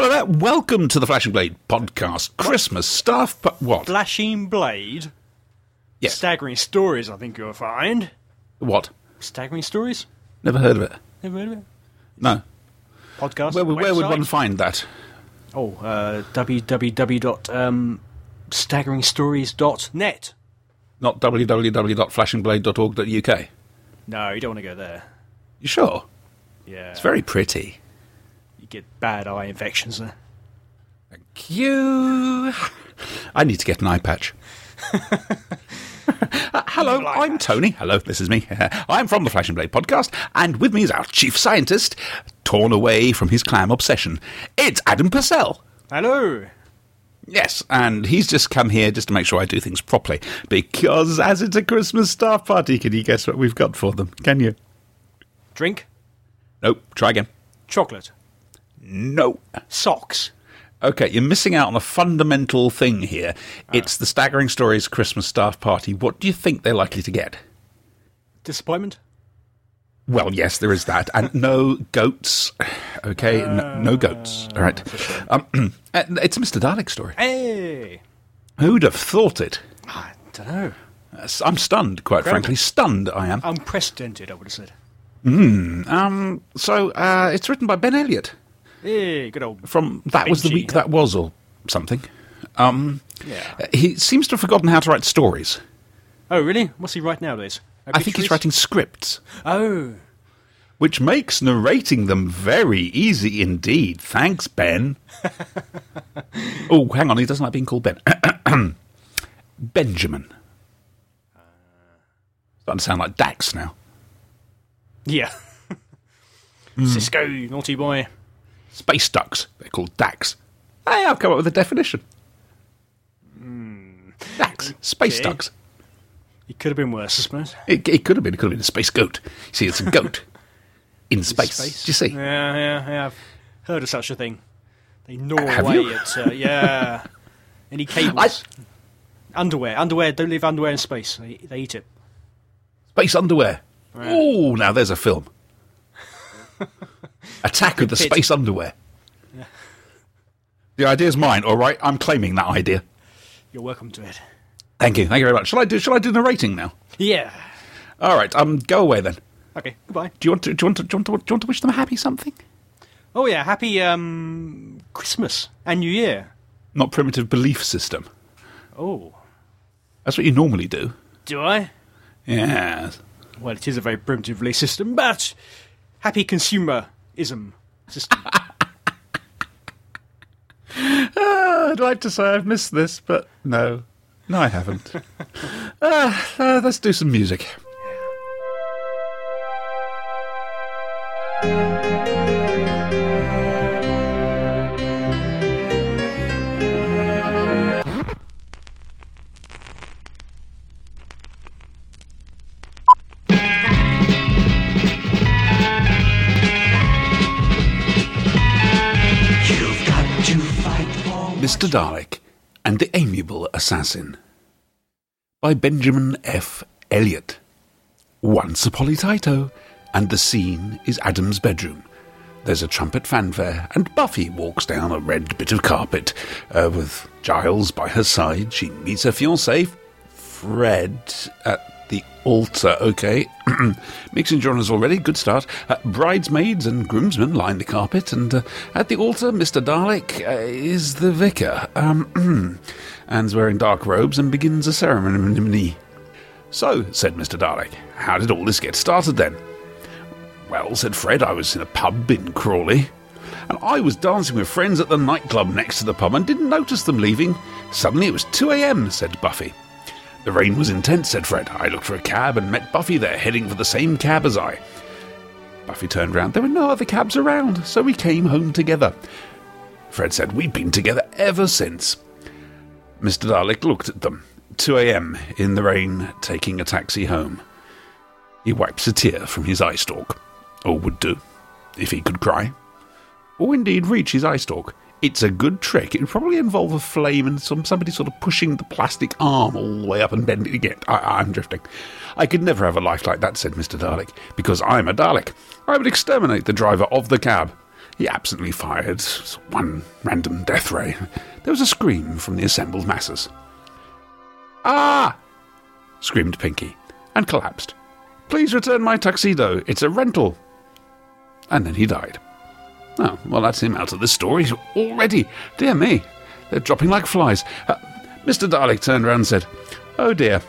Hello there. Welcome to the Flashing Blade podcast. Christmas stuff, but what? Flashing Blade. Yes. Staggering stories, I think you'll find. What? Staggering stories? Never heard of it. Never heard of it? No. Podcast? Where, where would one find that? Oh, uh, www.staggeringstories.net. Not www.flashingblade.org.uk. No, you don't want to go there. You sure? Yeah. It's very pretty. You get bad eye infections there. You. I need to get an eye patch. Uh, hello, Evil I'm patch. Tony. Hello, this is me. I'm from the Flashing Blade podcast, and with me is our chief scientist, torn away from his clam obsession. It's Adam Purcell. Hello. Yes, and he's just come here just to make sure I do things properly. Because as it's a Christmas staff party, can you guess what we've got for them? Can you? Drink. Nope. Try again. Chocolate. No. Socks. Okay, you're missing out on a fundamental thing here. It's the Staggering Stories Christmas staff party. What do you think they're likely to get? Disappointment. Well, yes, there is that. And no goats. Okay, no, no goats. All right. Um, uh, it's a Mr. Dalek story. Hey. Who'd have thought it? I don't know. Uh, I'm stunned, quite Incredible. frankly. Stunned, I am. Unprecedented, I would have said. Um, so, uh, it's written by Ben Elliott. Hey, good old. from that was the week huh? that was or something. Um, Yeah. he seems to have forgotten how to write stories. Oh, really? What's he write nowadays? I think he's writing scripts, Oh. which makes narrating them very easy indeed. Thanks, Ben. oh, hang on, he doesn't like being called Ben. Benjamin. Starting to sound like Dax now. Yeah. Sisko, naughty boy. Space ducks. They're called Dax. Hey, I've come up with a definition. Dax. Space okay. ducks. It could have been worse, I suppose. It, it could have been. It could have been a space goat. You see, it's a goat in space. Space. Do you see? Yeah, yeah, yeah. I've heard of such a thing. They gnaw Have away you? at, uh, yeah. Any cables. Underwear. Underwear. Don't leave underwear in space. They, they eat it. Space underwear. Oh, now there's a film. Attack of the Pit. space underwear. The idea's mine. All right, I'm claiming that idea. You're welcome to it. Thank you. Thank you very much. Shall I do? Shall I do narrating now? Yeah. All right. Um, go away then. Okay, goodbye. Do you want to? Do you want to? Do you want to? Do you want to wish them a happy something? Oh, yeah. Happy um, Christmas and New Year. Not primitive belief system. Oh. That's what you normally do. Do I? Yeah. Well, it is a very primitive belief system, but happy consumerism system. Ah, I'd like to say I've missed this, but no. No, I haven't. uh, uh, let's do some music. Dalek and the Amiable Assassin by Benjamin F. Elliott. Once a Polytaito, and the scene is Adam's bedroom. There's a trumpet fanfare, and Buffy walks down a red bit of carpet uh, with Giles by her side. She meets her fiance, Fred, at the altar. Okay, mixing genres already. Good start. Uh, bridesmaids and groomsmen line the carpet, and uh, at the altar, Mr. Dalek uh, is the vicar. Um, Anne's wearing dark robes and begins a ceremony. So, said Mr. Dalek, how did all this get started then? Well, said Fred, I was in a pub in Crawley, and I was dancing with friends at the nightclub next to the pub and didn't notice them leaving. Suddenly it was 2 a.m., said Buffy. The rain was intense, said Fred. I looked for a cab and met Buffy there, heading for the same cab as I. Buffy turned round. There were no other cabs around, so we came home together. Fred said, We've been together ever since. Mr. Dalek looked at them. 2 a.m. in the rain, taking a taxi home. He wipes a tear from his eye stalk, or would do, if he could cry, or indeed reach his eye stalk. It's a good trick. It would probably involve a flame and some somebody sort of pushing the plastic arm all the way up and bending it again. I, I'm drifting. I could never have a life like that, said Mr. Dalek, because I'm a Dalek. I would exterminate the driver of the cab. He absently fired one random death ray. There was a scream from the assembled masses. Ah! screamed Pinky, and collapsed. Please return my tuxedo. It's a rental. And then he died. Oh, well, that's him out of the story already. Dear me, they're dropping like flies. Uh, Mr. Dalek turned round and said, Oh dear,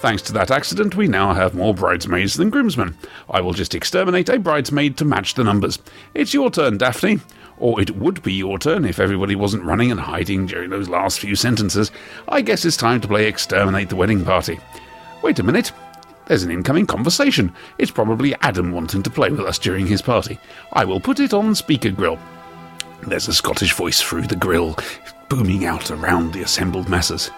thanks to that accident, we now have more bridesmaids than groomsmen. I will just exterminate a bridesmaid to match the numbers. It's your turn, Daphne. Or it would be your turn if everybody wasn't running and hiding during those last few sentences. I guess it's time to play Exterminate the Wedding Party. Wait a minute. There's an incoming conversation. It's probably Adam wanting to play with us during his party. I will put it on speaker grill. There's a Scottish voice through the grill, booming out around the assembled masses.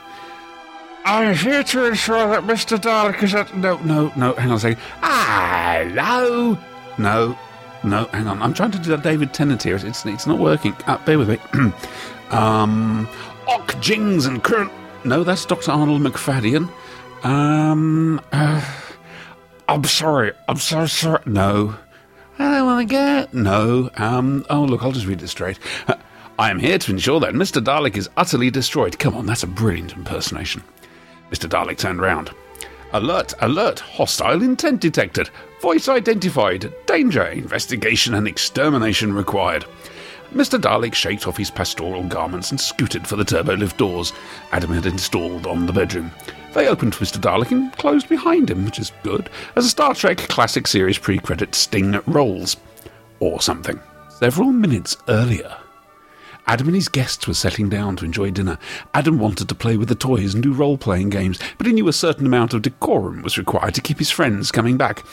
I'm here to ensure that Mr. Dalek is at. No, no, no, hang on a second. Hello? No, no, hang on. I'm trying to do that David Tennant here. It's, it's not working. Uh, bear with me. um, Och Jings and Crivvens. No, that's Dr. Arnold McFadden. Um, uh, I'm sorry. I'm so sorry. No. I don't want to get. No. Um, oh, look, I'll just read it straight. Uh, I am here to ensure that Mr. Dalek is utterly destroyed. Come on, that's a brilliant impersonation. Mr. Dalek turned round. Alert, alert, hostile intent detected. Voice identified. Danger, investigation and extermination required. Mr. Dalek shaked off his pastoral garments and scooted for the turbolift doors Adam had installed on the bedroom. They opened Mr. Dalek and closed behind him, which is good, as a Star Trek classic series pre credit sting rolls. Or something. Several minutes earlier, Adam and his guests were settling down to enjoy dinner. Adam wanted to play with the toys and do role playing games, but he knew a certain amount of decorum was required to keep his friends coming back.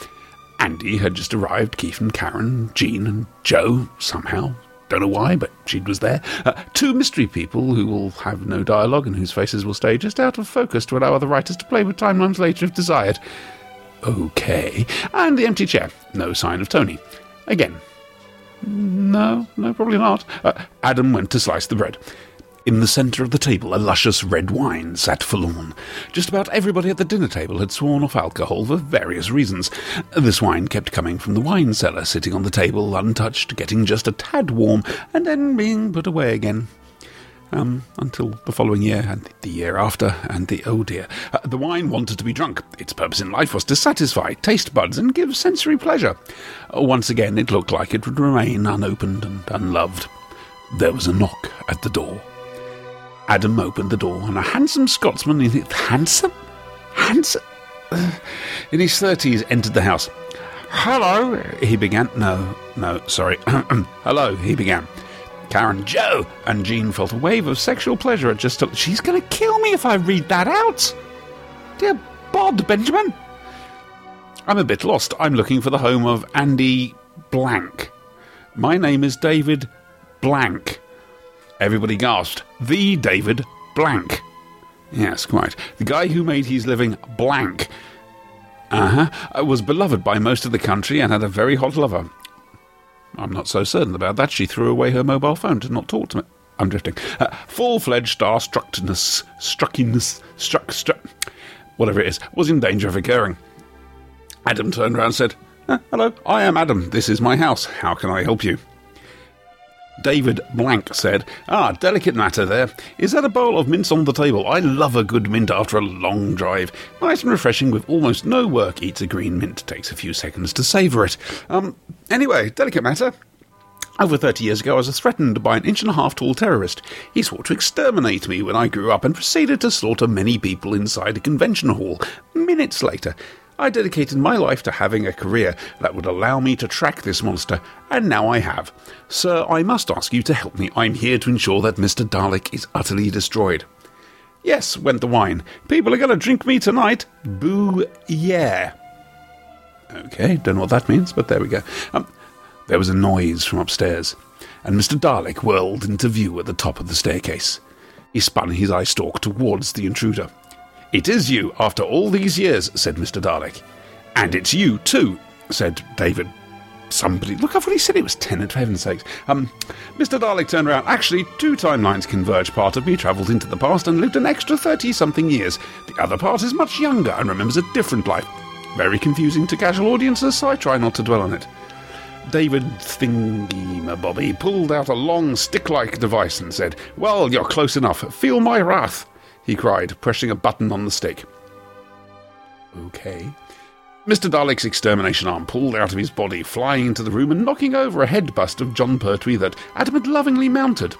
Andy had just arrived, Keith and Karen, Jean and Joe, somehow. Don't know why, but she was there. Uh, two mystery people who will have no dialogue and whose faces will stay just out of focus to allow other writers to play with timelines later if desired. Okay. And the empty chair. No sign of Tony. Again, no, no, probably not. Uh, Adam went to slice the bread. In the centre of the table, a luscious red wine sat forlorn. Just about everybody at the dinner table had sworn off alcohol for various reasons. This wine kept coming from the wine cellar, sitting on the table, untouched, getting just a tad warm, and then being put away again. Um, until the following year, and the year after, and the oh dear. Uh, the wine wanted to be drunk. Its purpose in life was to satisfy taste buds and give sensory pleasure. Once again, it looked like it would remain unopened and unloved. There was a knock at the door. Adam opened the door, and a handsome Scotsman in his handsome, handsome, uh, in his thirties entered the house. Hello, he began. No, no, sorry. Hello, he began. Karen, Joe, and Jean felt a wave of sexual pleasure at just. She's going to kill me if I read that out. Dear Bod, Benjamin. I'm a bit lost. I'm looking for the home of Andy Blank. My name is David Blank. Everybody gasped. The David Blank. Yes, quite. The guy who made his living blank. Uh huh. Was beloved by most of the country and had a very hot lover. I'm not so certain about that. She threw away her mobile phone to not talk to me. I'm drifting. Uh, Full fledged starstruckness, struckiness, struck, struck, whatever it is, was in danger of occurring. Adam turned round and said, "Uh, Hello, I am Adam. This is my house. How can I help you? David Blank said, Ah, delicate matter there. Is that a bowl of mince on the table? I love a good mint after a long drive. Nice and refreshing with almost no work. Eats a green mint. Takes a few seconds to savour it. Um, anyway, delicate matter. Over 30 years ago, I was threatened by an inch and a half tall terrorist. He swore to exterminate me when I grew up and proceeded to slaughter many people inside a convention hall. Minutes later, I dedicated my life to having a career that would allow me to track this monster, and now I have. Sir, I must ask you to help me. I'm here to ensure that Mr. Dalek is utterly destroyed. Yes, went the wine. People are going to drink me tonight. Boo, yeah. Okay, don't know what that means, but there we go. Um, there was a noise from upstairs, and Mr. Dalek whirled into view at the top of the staircase. He spun his eye stalk towards the intruder. It is you, after all these years, said Mr. Dalek. And it's you, too, said David. Somebody. Look, I've already said it was Tennant, for heaven's sakes. Um, Mr. Dalek turned around. Actually, two timelines converge. Part of me travelled into the past and lived an extra 30 something years. The other part is much younger and remembers a different life. Very confusing to casual audiences, so I try not to dwell on it. David Thingy Bobby pulled out a long stick like device and said, Well, you're close enough. Feel my wrath, he cried, pressing a button on the stick. Okay. Mr. Dalek's extermination arm pulled out of his body, flying into the room and knocking over a head bust of Jon Pertwee that Adam had lovingly mounted.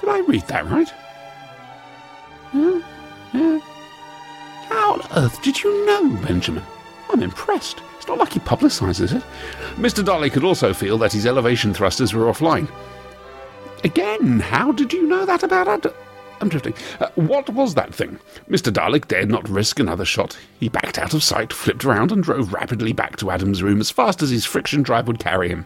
Did I read that right? Yeah. How on earth did you know, Benjamin? I'm impressed. It's not like he publicises it. Mr. Dalek could also feel that his elevation thrusters were offline. Again, how did you know that about Ad- I'm drifting. Uh, what was that thing? Mr. Dalek dared not risk another shot. He backed out of sight, flipped around, and drove rapidly back to Adam's room as fast as his friction drive would carry him.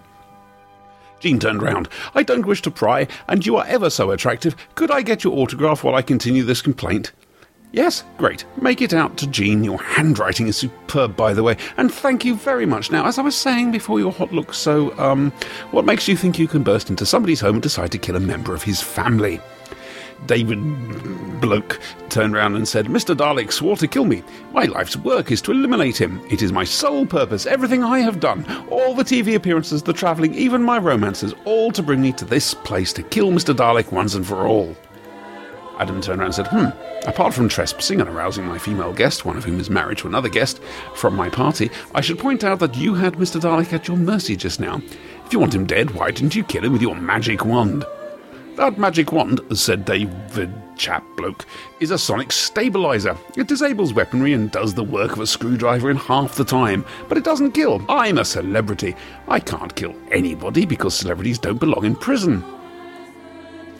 Jean turned round. I don't wish to pry, and you are ever so attractive. Could I get your autograph while I continue this complaint? Yes, great. Make it out to Jean. Your handwriting is superb, by the way, and thank you very much. Now, as I was saying before your hot look, so, um, what makes you think you can burst into somebody's home and decide to kill a member of his family? David Bloke turned round and said, Mr. Dalek swore to kill me. My life's work is to eliminate him. It is my sole purpose. Everything I have done, all the TV appearances, the travelling, even my romances, all to bring me to this place to kill Mr. Dalek once and for all. Adam turned around and said, Hmm, apart from trespassing and arousing my female guest, one of whom is married to another guest, from my party, I should point out that you had Mr. Dalek at your mercy just now. If you want him dead, why didn't you kill him with your magic wand? That magic wand, said David Chap Bloke, is a sonic stabilizer. It disables weaponry and does the work of a screwdriver in half the time, but it doesn't kill. I'm a celebrity. I can't kill anybody because celebrities don't belong in prison.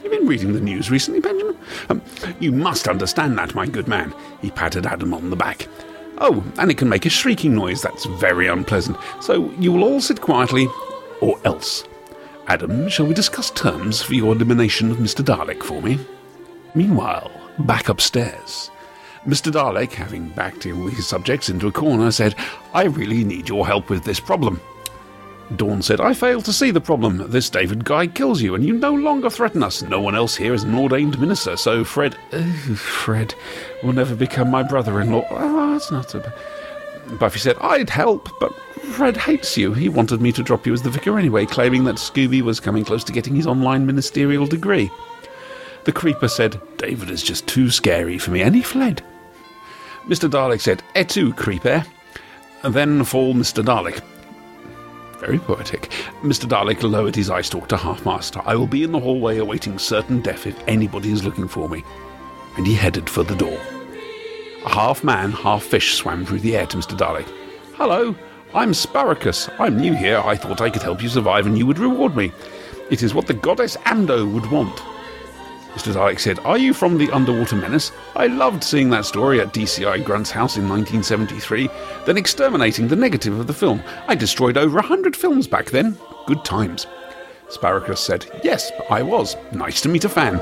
You've been reading the news recently, Benjamin? Um, you must understand that, my good man. He patted Adam on the back. Oh, and it can make a shrieking noise. That's very unpleasant. So you will all sit quietly, or else. Adam, shall we discuss terms for your elimination of Mr. Dalek for me? Meanwhile, back upstairs. Mr. Dalek, having backed his subjects into a corner, said, I really need your help with this problem. Dawn said, I fail to see the problem. This David guy kills you, and you no longer threaten us. No one else here is an ordained minister, so Fred. Uh, Fred will never become my brother in law. Oh, that's not so bad. Buffy said, I'd help, but Fred hates you. He wanted me to drop you as the vicar anyway, claiming that Scooby was coming close to getting his online ministerial degree. The creeper said, David is just too scary for me, and he fled. Mr. Dalek said, Et tu, creeper? And then fall Mr. Dalek. Very poetic. Mr. Dalek lowered his eye stalk to half mast. I will be in the hallway awaiting certain death if anybody is looking for me. And he headed for the door. Half man, half fish swam through the air to Mr. Dalek. Hello, I'm Sparrowcus. I'm new here. I thought I could help you survive and you would reward me. It is what the goddess Amdo would want. Mr. Dalek said, Are you from the Underwater Menace? I loved seeing that story at DCI Grunt's house in 1973, then exterminating the negative of the film. I destroyed over a hundred films back then. Good times. Sparrowcus said, Yes, I was. Nice to meet a fan.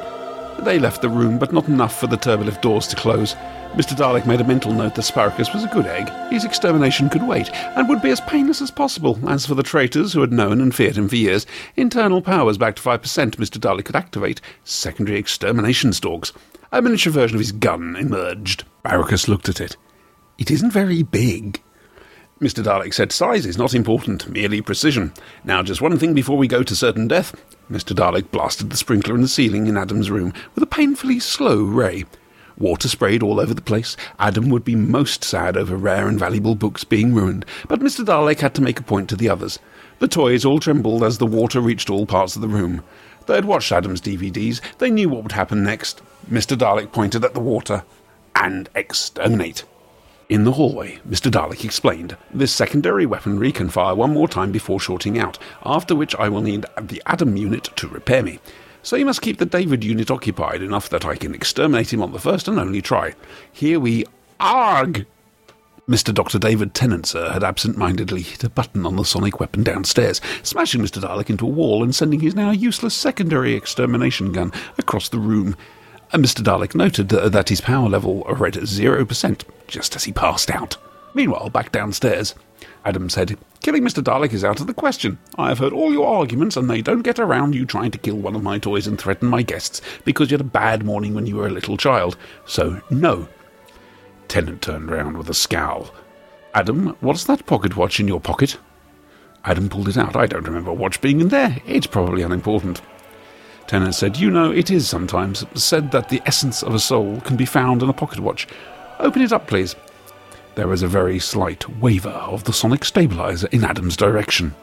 They left the room, but not enough for the turbolift doors to close. Mr. Dalek made a mental note that Sparrowcus was a good egg. His extermination could wait, and would be as painless as possible. As for the traitors who had known and feared him for years, internal powers back to 5% Mr. Dalek could activate. Secondary extermination stalks. A miniature version of his gun emerged. Sparrowcus looked at it. It isn't very big. Mr. Dalek said size is not important, merely precision. Now, just one thing before we go to certain death. Mr. Dalek blasted the sprinkler in the ceiling in Adam's room with a painfully slow ray. Water sprayed all over the place. Adam would be most sad over rare and valuable books being ruined, but Mr. Dalek had to make a point to the others. The toys all trembled as the water reached all parts of the room. They had watched Adam's DVDs. They knew what would happen next. Mr. Dalek pointed at the water. And exterminate. In the hallway, Mr. Dalek explained, This secondary weaponry can fire one more time before shorting out, after which I will need the Adam unit to repair me so you must keep the David unit occupied enough that I can exterminate him on the first and only try. Here we arg! Mr. Dr. David Tennant, sir, had absent mindedly hit a button on the sonic weapon downstairs, smashing Mr. Dalek into a wall and sending his now useless secondary extermination gun across the room. And Mr. Dalek noted that his power level read 0% just as he passed out. Meanwhile, back downstairs, Adam said, Killing Mr. Dalek is out of the question. I have heard all your arguments, and they don't get around you trying to kill one of my toys and threaten my guests because you had a bad morning when you were a little child. So, no. Tennant turned round with a scowl. Adam, what's that pocket watch in your pocket? Adam pulled it out. I don't remember a watch being in there. It's probably unimportant. Tennant said, You know, it is sometimes said that the essence of a soul can be found in a pocket watch. Open it up, please. There was a very slight waver of the sonic stabilizer in Adam's direction.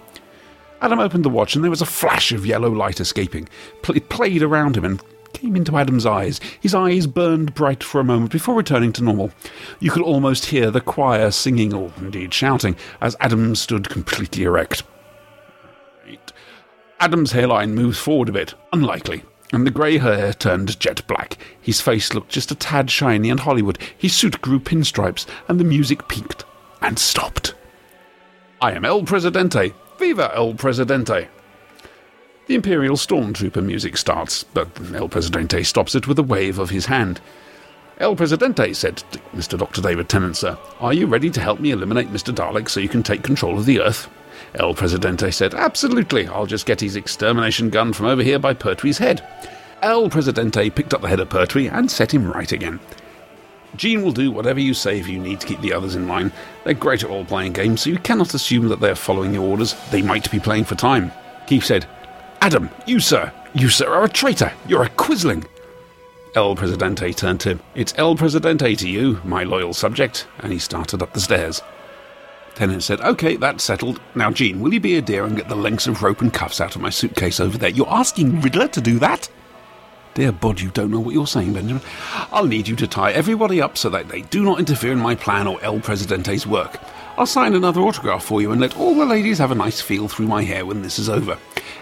Adam opened the watch and there was a flash of yellow light escaping. It played around him and came into Adam's eyes. His eyes burned bright for a moment before returning to normal. You could almost hear the choir singing, or indeed shouting, as Adam stood completely erect. Adam's hairline moves forward a bit, unlikely, and the grey hair turned jet black. His face looked just a tad shiny and Hollywood. His suit grew pinstripes, and the music peaked and stopped. I am El Presidente, Viva El Presidente! The Imperial Stormtrooper music starts, but El Presidente stops it with a wave of his hand. El Presidente, said Mr. Dr. David Tennant, sir, are you ready to help me eliminate Mr. Dalek so you can take control of the Earth? El Presidente said, Absolutely, I'll just get his extermination gun from over here by Pertwee's head. El Presidente picked up the head of Pertwee and set him right again. Jean will do whatever you say if you need to keep the others in line. They're great at role playing games, so you cannot assume that they're following your orders. They might be playing for time. Keith said, Adam, you, sir, you, sir, are a traitor. You're a quisling. El Presidente turned to him. It's El Presidente to you, my loyal subject, and he started up the stairs. Tennant said, OK, that's settled. Now, Jean, will you be a dear and get the lengths of rope and cuffs out of my suitcase over there? You're asking Riddler to do that? Dear Bod, you don't know what you're saying, Benjamin. I'll need you to tie everybody up so that they do not interfere in my plan or El Presidente's work. I'll sign another autograph for you and let all the ladies have a nice feel through my hair when this is over.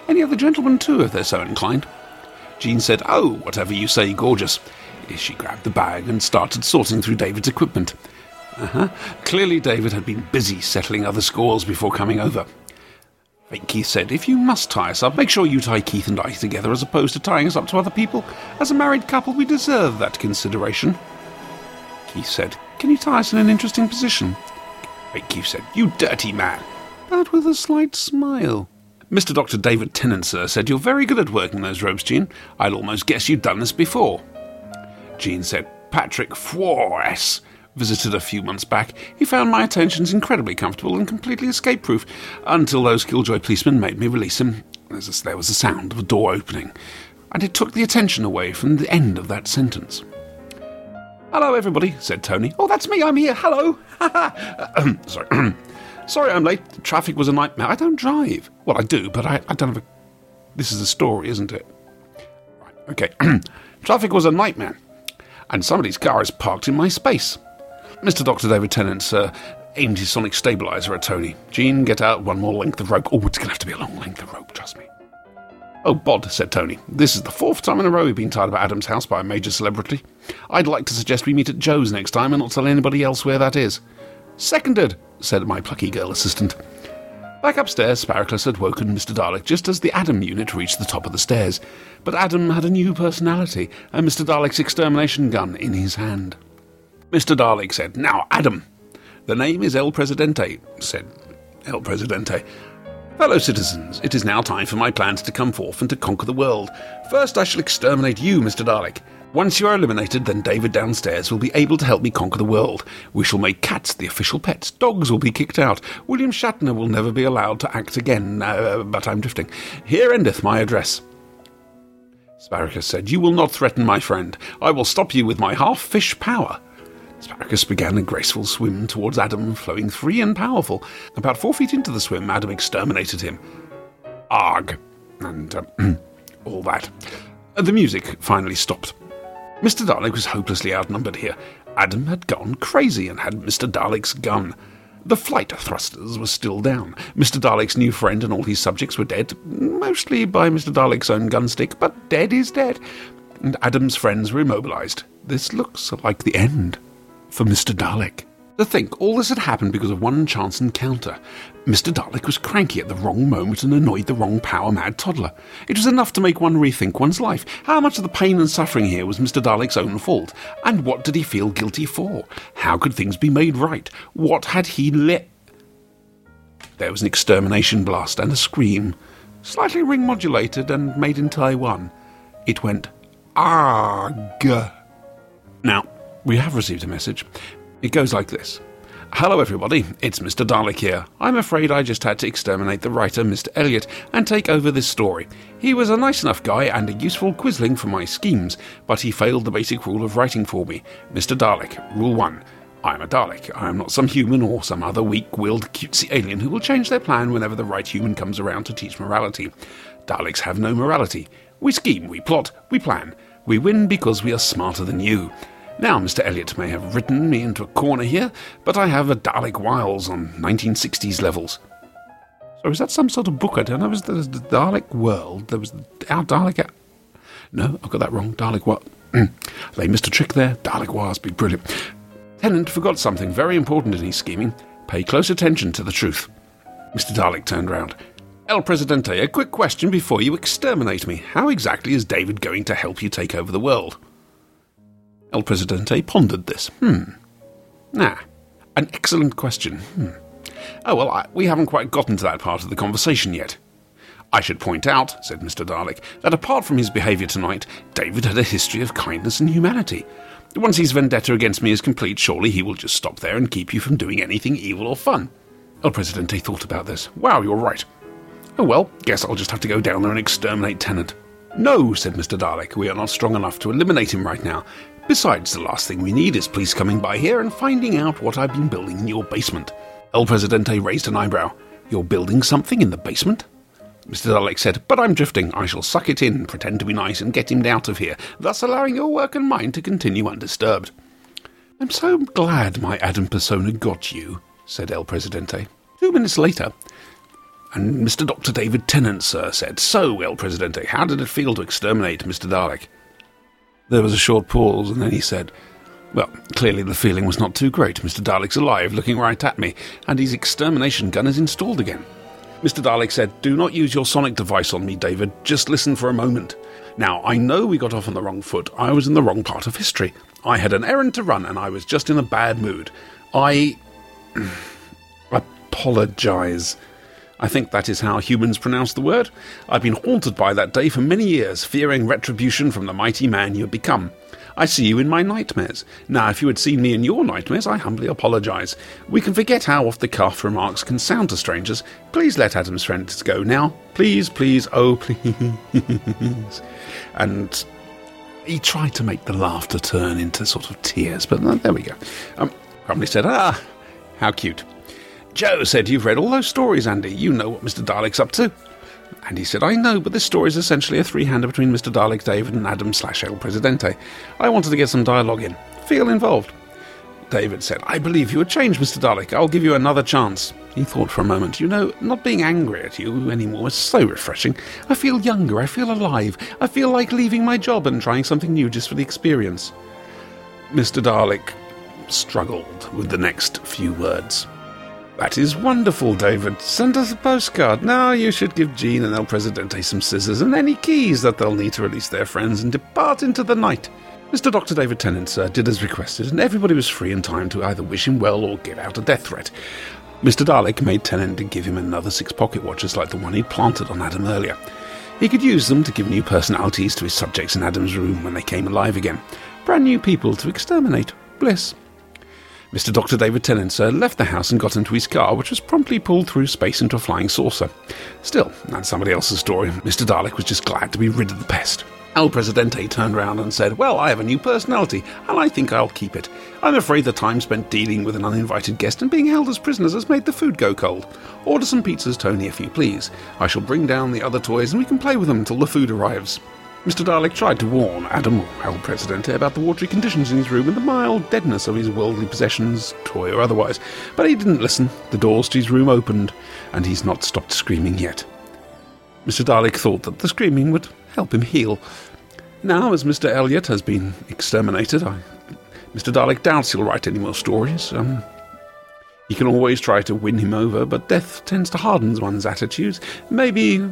Any other gentlemen, too, if they're so inclined. Jean said, Oh, whatever you say, gorgeous. She grabbed the bag and started sorting through David's equipment. Uh-huh. Clearly, David had been busy settling other scores before coming over. Keith said, If you must tie us up, make sure you tie Keith and I together as opposed to tying us up to other people. As a married couple, we deserve that consideration. Keith said, Can you tie us in an interesting position? Keith said, You dirty man. But with a slight smile. Mr. Dr. David Tennant, sir, said, You're very good at working those ropes, Jean. I'd almost guess you'd done this before. Jean said, Patrick Flores visited a few months back, he found my attentions incredibly comfortable and completely escape proof, until those killjoy policemen made me release him. There was a sound of a door opening, and it took the attention away from the end of that sentence. Hello, everybody, said Tony. Oh, that's me, I'm here. Hello. Sorry. Sorry I'm late. The traffic was a nightmare. I don't drive. Well, I do, but I, I don't have a. This is a story, isn't it? Right, okay. traffic was a nightmare, and somebody's car is parked in my space. Mr. Dr. David Tennant, sir, aimed his sonic stabilizer at Tony. Jean, get out one more length of rope. Oh, it's going to have to be a long length of rope, trust me. Oh, Bod, said Tony. This is the fourth time in a row we've been tied up at Adam's house by a major celebrity. I'd like to suggest we meet at Joe's next time and not tell anybody else where that is. Seconded, said my plucky girl assistant. Back upstairs, Sparrowcus had woken Mr. Dalek just as the Adam unit reached the top of the stairs. But Adam had a new personality, and Mr. Dalek's extermination gun in his hand. Mr. Dalek said, Now, Adam. The name is El Presidente, said El Presidente. Fellow citizens, it is now time for my plans to come forth and to conquer the world. First, I shall exterminate you, Mr. Dalek. Once you are eliminated, then David downstairs will be able to help me conquer the world. We shall make cats the official pets. Dogs will be kicked out. William Shatner will never be allowed to act again. Uh, but I'm drifting. Here endeth my address. Sparrowcus said, You will not threaten my friend. I will stop you with my half fish power. Sparrowcus began a graceful swim towards Adam, flowing free and powerful. About four feet into the swim, Adam exterminated him. Arg! And uh, all that. The music finally stopped. Mr. Dalek was hopelessly outnumbered here. Adam had gone crazy and had Mr. Dalek's gun. The flight thrusters were still down. Mr. Dalek's new friend and all his subjects were dead, mostly by Mr. Dalek's own gunstick, but dead is dead. And Adam's friends were immobilized. This looks like the end for Mr. Dalek. To think all this had happened because of one chance encounter. Mr. Dalek was cranky at the wrong moment and annoyed the wrong power mad toddler. It was enough to make one rethink one's life. How much of the pain and suffering here was Mr. Dalek's own fault? And what did he feel guilty for? How could things be made right? What had he let. There was an extermination blast and a scream, slightly ring modulated and made in Taiwan. It went, Arg. Now, we have received a message. It goes like this Hello, everybody. It's Mr. Dalek here. I'm afraid I just had to exterminate the writer, Mr. Elliott, and take over this story. He was a nice enough guy and a useful quisling for my schemes, but he failed the basic rule of writing for me. Mr. Dalek, Rule 1. I'm a Dalek. I am not some human or some other weak willed, cutesy alien who will change their plan whenever the right human comes around to teach morality. Daleks have no morality. We scheme, we plot, we plan. We win because we are smarter than you. Now, Mr. Elliott may have written me into a corner here, but I have a Dalek Wiles on 1960s levels. So is that some sort of book? I don't know. Was there the Dalek World? There was our Dalek. No, I've got that wrong. Dalek what? Mm. they missed a trick there. Dalek Wiles be brilliant. Tennant forgot something very important in his scheming. Pay close attention to the truth. Mr. Dalek turned round. El Presidente, a quick question before you exterminate me. How exactly is David going to help you take over the world? El Presidente pondered this. Hmm. Ah, an excellent question. Hmm. Oh, well, I, we haven't quite gotten to that part of the conversation yet. I should point out, said Mr. Dalek, that apart from his behaviour tonight, David had a history of kindness and humanity. Once his vendetta against me is complete, surely he will just stop there and keep you from doing anything evil or fun. El Presidente thought about this. Wow, you're right. Oh well, guess I'll just have to go down there and exterminate Tennant. No, said Mr. Dalek, we are not strong enough to eliminate him right now. Besides, the last thing we need is police coming by here and finding out what I've been building in your basement. El Presidente raised an eyebrow. You're building something in the basement? Mr. Dalek said, But I'm drifting. I shall suck it in, pretend to be nice, and get him out of here, thus allowing your work and mine to continue undisturbed. I'm so glad my Adam persona got you, said El Presidente. Two minutes later, and Mr. Dr. David Tennant, sir, said, So, El Presidente, how did it feel to exterminate Mr. Dalek? There was a short pause, and then he said, Well, clearly the feeling was not too great. Mr. Dalek's alive, looking right at me, and his extermination gun is installed again. Mr. Dalek said, Do not use your sonic device on me, David. Just listen for a moment. Now, I know we got off on the wrong foot. I was in the wrong part of history. I had an errand to run, and I was just in a bad mood. I. apologize. I think that is how humans pronounce the word. I've been haunted by that day for many years, fearing retribution from the mighty man you have become. I see you in my nightmares. Now, if you had seen me in your nightmares, I humbly apologise. We can forget how off the cuff remarks can sound to strangers. Please let Adam's friends go now. Please, please, oh, please. And he tried to make the laughter turn into sort of tears, but uh, there we go. Um, Crumley said, Ah, how cute. Joe said, You've read all those stories, Andy. You know what Mr. Dalek's up to. And he said, I know, but this story is essentially a three hander between Mr. Dalek, David, and Adam slash El Presidente. I wanted to get some dialogue in. Feel involved. David said, I believe you would change, Mr. Dalek. I'll give you another chance. He thought for a moment. You know, not being angry at you anymore is so refreshing. I feel younger, I feel alive, I feel like leaving my job and trying something new just for the experience. Mr. Dalek struggled with the next few words. That is wonderful, David. Send us a postcard. Now you should give Jean and El Presidente some scissors and any keys that they'll need to release their friends and depart into the night. Mr. Dr. David Tennant, sir, did as requested, and everybody was free in time to either wish him well or give out a death threat. Mr. Dalek made Tennant give him another six pocket watches like the one he'd planted on Adam earlier. He could use them to give new personalities to his subjects in Adam's room when they came alive again. Brand new people to exterminate. Bliss. Mr. Dr. David Tennant, sir, left the house and got into his car, which was promptly pulled through space into a flying saucer. Still, that's somebody else's story. Mr. Dalek was just glad to be rid of the pest. El Presidente turned round and said, Well, I have a new personality, and I think I'll keep it. I'm afraid the time spent dealing with an uninvited guest and being held as prisoners has made the food go cold. Order some pizzas, Tony, if you please. I shall bring down the other toys and we can play with them until the food arrives. Mr. Dalek tried to warn Adam, El Presidente, about the watery conditions in his room and the mild deadness of his worldly possessions, toy or otherwise, but he didn't listen. The doors to his room opened, and he's not stopped screaming yet. Mr. Dalek thought that the screaming would help him heal. Now, as Mr. Elliott has been exterminated, I, Mr. Dalek doubts he'll write any more stories. Um, he can always try to win him over, but death tends to harden one's attitudes. Maybe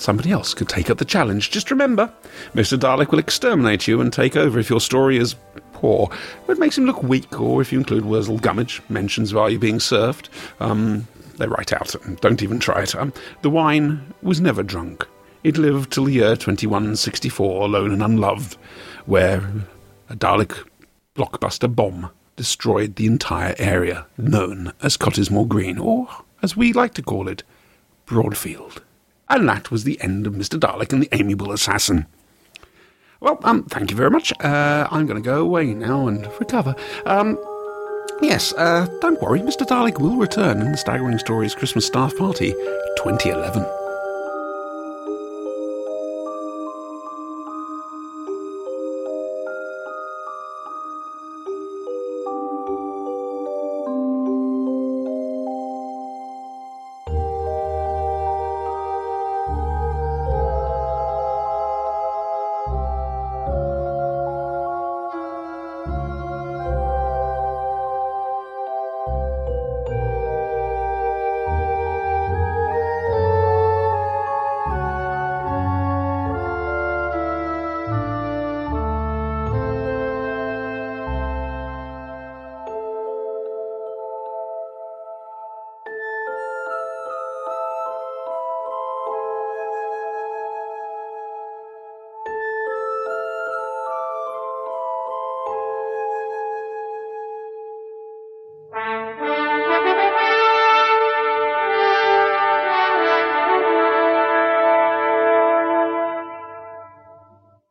somebody else could take up the challenge. Just remember, Mr. Dalek will exterminate you and take over if your story is poor. It makes him look weak, or if you include Wurzel Gummidge, mentions while you're being served. Um, they write out, don't even try it. Um, the wine was never drunk. It lived till the year 2164, alone and unloved, where a Dalek blockbuster bomb destroyed the entire area known as Cottesmore Green, or as we like to call it, Broadfield. And that was the end of Mr. Dalek and the Amiable Assassin. Well, um, thank you very much. Uh, I'm going to go away now and recover. Um, yes, uh, don't worry, Mr. Dalek will return in the Staggering Stories Christmas Staff Party 2011.